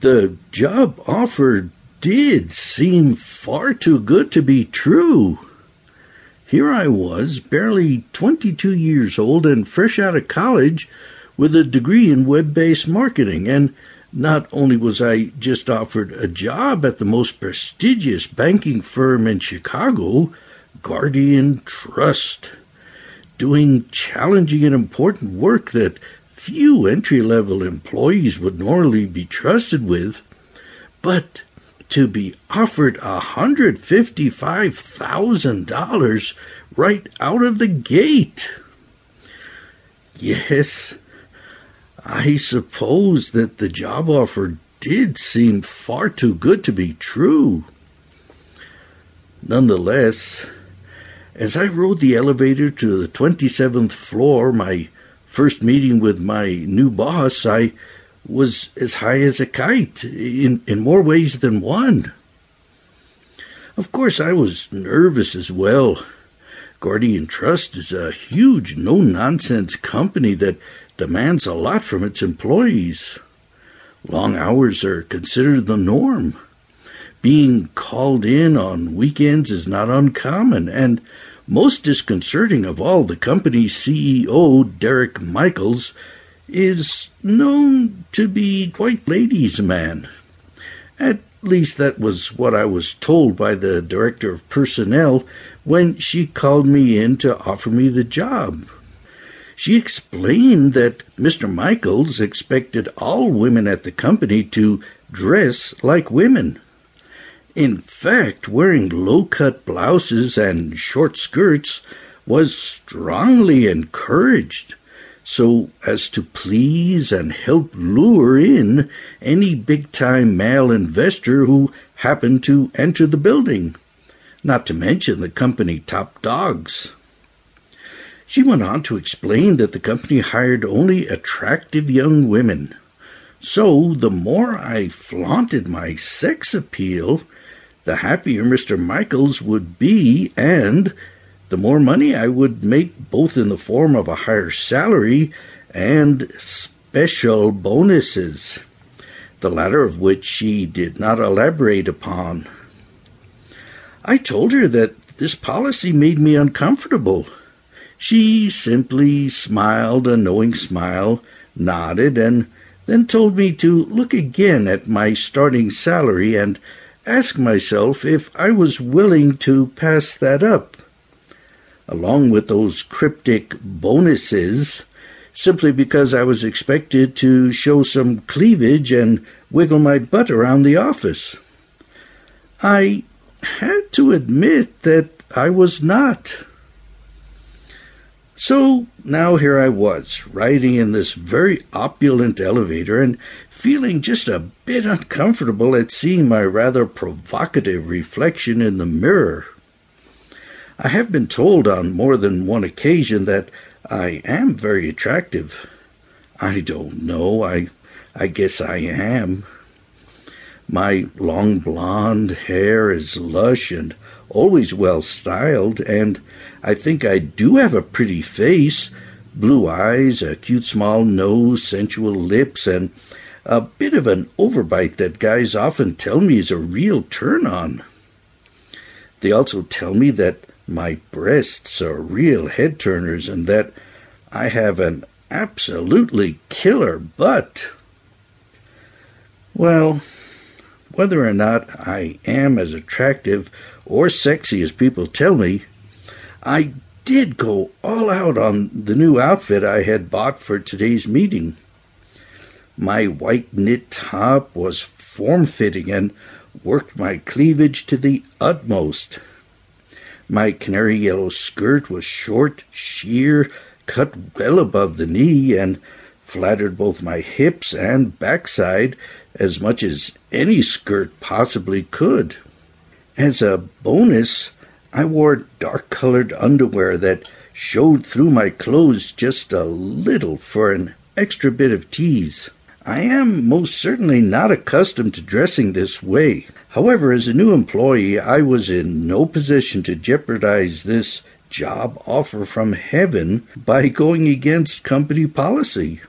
The job offer did seem far too good to be true. Here I was, barely 22 years old and fresh out of college with a degree in web based marketing, and not only was I just offered a job at the most prestigious banking firm in Chicago, Guardian Trust, doing challenging and important work that few entry level employees would normally be trusted with, but to be offered a hundred fifty five thousand dollars right out of the gate. Yes, I suppose that the job offer did seem far too good to be true. Nonetheless, as I rode the elevator to the 27th floor, my first meeting with my new boss, I was as high as a kite in, in more ways than one. Of course, I was nervous as well. Guardian Trust is a huge, no nonsense company that demands a lot from its employees. Long hours are considered the norm. Being called in on weekends is not uncommon, and most disconcerting of all, the company's CEO, Derek Michaels, is known to be quite ladies' man. At least that was what I was told by the director of personnel when she called me in to offer me the job. She explained that Mr. Michaels expected all women at the company to dress like women. In fact, wearing low cut blouses and short skirts was strongly encouraged so as to please and help lure in any big time male investor who happened to enter the building, not to mention the company top dogs. She went on to explain that the company hired only attractive young women. So the more I flaunted my sex appeal, the happier Mr. Michaels would be, and the more money I would make both in the form of a higher salary and special bonuses, the latter of which she did not elaborate upon. I told her that this policy made me uncomfortable she simply smiled a knowing smile, nodded, and then told me to look again at my starting salary and ask myself if I was willing to pass that up, along with those cryptic bonuses, simply because I was expected to show some cleavage and wiggle my butt around the office. I had to admit that I was not. So now here I was, riding in this very opulent elevator and feeling just a bit uncomfortable at seeing my rather provocative reflection in the mirror. I have been told on more than one occasion that I am very attractive. I don't know. I I guess I am. My long blonde hair is lush and always well styled, and I think I do have a pretty face blue eyes, a cute small nose, sensual lips, and a bit of an overbite that guys often tell me is a real turn on. They also tell me that my breasts are real head turners and that I have an absolutely killer butt. Well, whether or not I am as attractive or sexy as people tell me, I did go all out on the new outfit I had bought for today's meeting. My white knit top was form fitting and worked my cleavage to the utmost. My canary yellow skirt was short, sheer, cut well above the knee, and flattered both my hips and backside as much as any skirt possibly could. As a bonus, I wore dark colored underwear that showed through my clothes just a little for an extra bit of tease. I am most certainly not accustomed to dressing this way. However, as a new employee, I was in no position to jeopardize this job offer from heaven by going against company policy.